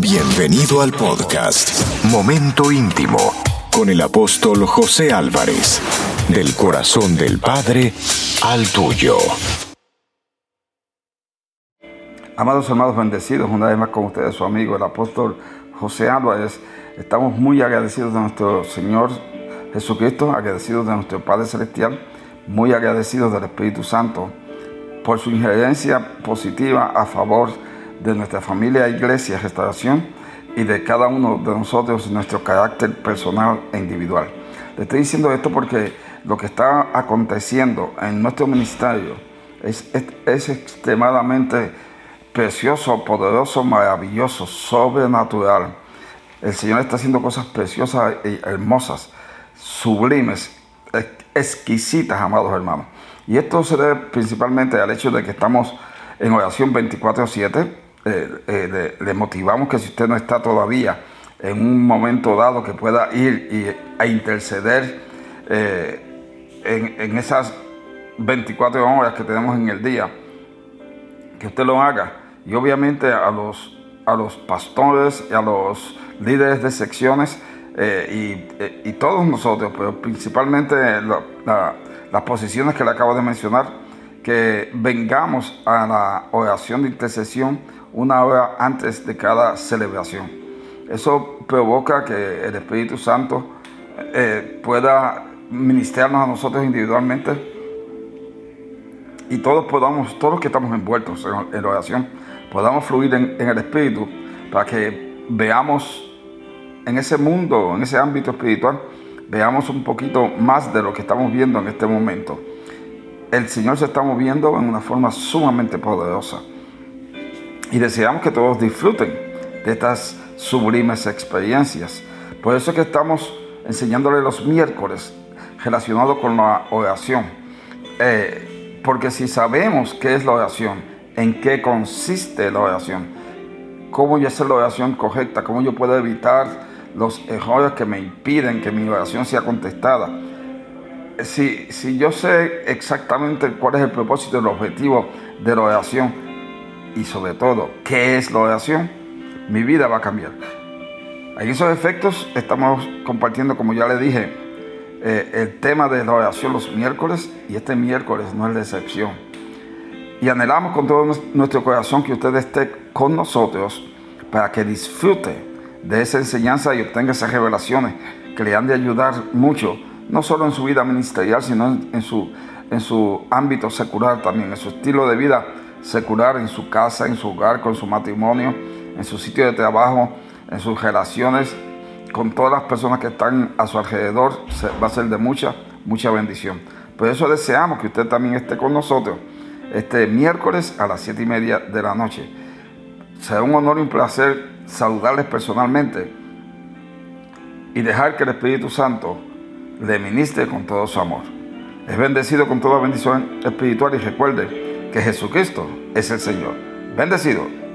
Bienvenido al podcast Momento Íntimo con el apóstol José Álvarez, del corazón del Padre al tuyo. Amados hermanos bendecidos, una vez más con ustedes su amigo el apóstol José Álvarez. Estamos muy agradecidos de nuestro Señor Jesucristo, agradecidos de nuestro Padre Celestial, muy agradecidos del Espíritu Santo por su injerencia positiva a favor de nuestra familia, iglesia, restauración y de cada uno de nosotros, nuestro carácter personal e individual. Le estoy diciendo esto porque lo que está aconteciendo en nuestro ministerio es, extremadamente precioso, poderoso, maravilloso, sobrenatural. El Señor está haciendo cosas preciosas y hermosas, sublimes, exquisitas, amados hermanos. Y esto se debe principalmente al hecho de que estamos en oración 24-7. Eh, eh, le, motivamos que si usted no está todavía en un momento dado que pueda ir y, a interceder eh, en, en, esas 24 horas que tenemos en el día, que usted lo haga. Y obviamente a los, a los pastores y a los líderes de secciones y, todos nosotros, pero principalmente la las posiciones que le acabo de mencionar, que vengamos a la oración de intercesión una hora antes de cada celebración. Eso provoca que el Espíritu Santo eh, pueda ministrarnos a nosotros individualmente y todos podamos, todos los que estamos envueltos en, la oración, podamos fluir en, en el Espíritu para que veamos en ese mundo, en ese ámbito espiritual, veamos un poquito más de lo que estamos viendo en este momento. El Señor se está moviendo en una forma sumamente poderosa. Y deseamos que todos disfruten de estas sublimes experiencias. Por eso es que estamos enseñándole los miércoles relacionados con la oración. Eh, porque si sabemos qué es la oración, en qué consiste la oración, cómo yo hacer la oración correcta, cómo yo puedo evitar los errores que me impiden que mi oración sea contestada. Si, si yo sé exactamente cuál es el propósito el objetivo de la oración y sobre todo qué es la oración, mi vida va a cambiar. En esos efectos estamos compartiendo, como ya le dije, eh, el tema de la oración los miércoles y este miércoles no es de excepción. Y anhelamos con todo nuestro corazón que usted esté con nosotros para que disfrute de esa enseñanza y obtenga esas revelaciones que le han de ayudar mucho, no solo en su vida ministerial, sino en su, en su ámbito secular también, en su estilo de vida secular, en su casa, en su hogar, con su matrimonio, en su sitio de trabajo, en sus relaciones con todas las personas que están a su alrededor, va a ser de mucha, mucha bendición. Por eso deseamos que usted también esté con nosotros este miércoles a las siete y media de la noche. Será un honor y un placer saludarles personalmente y dejar que el Espíritu Santo le ministre con todo su amor. Es bendecido con toda bendición espiritual y recuerde que Jesucristo es el Señor. Bendecido.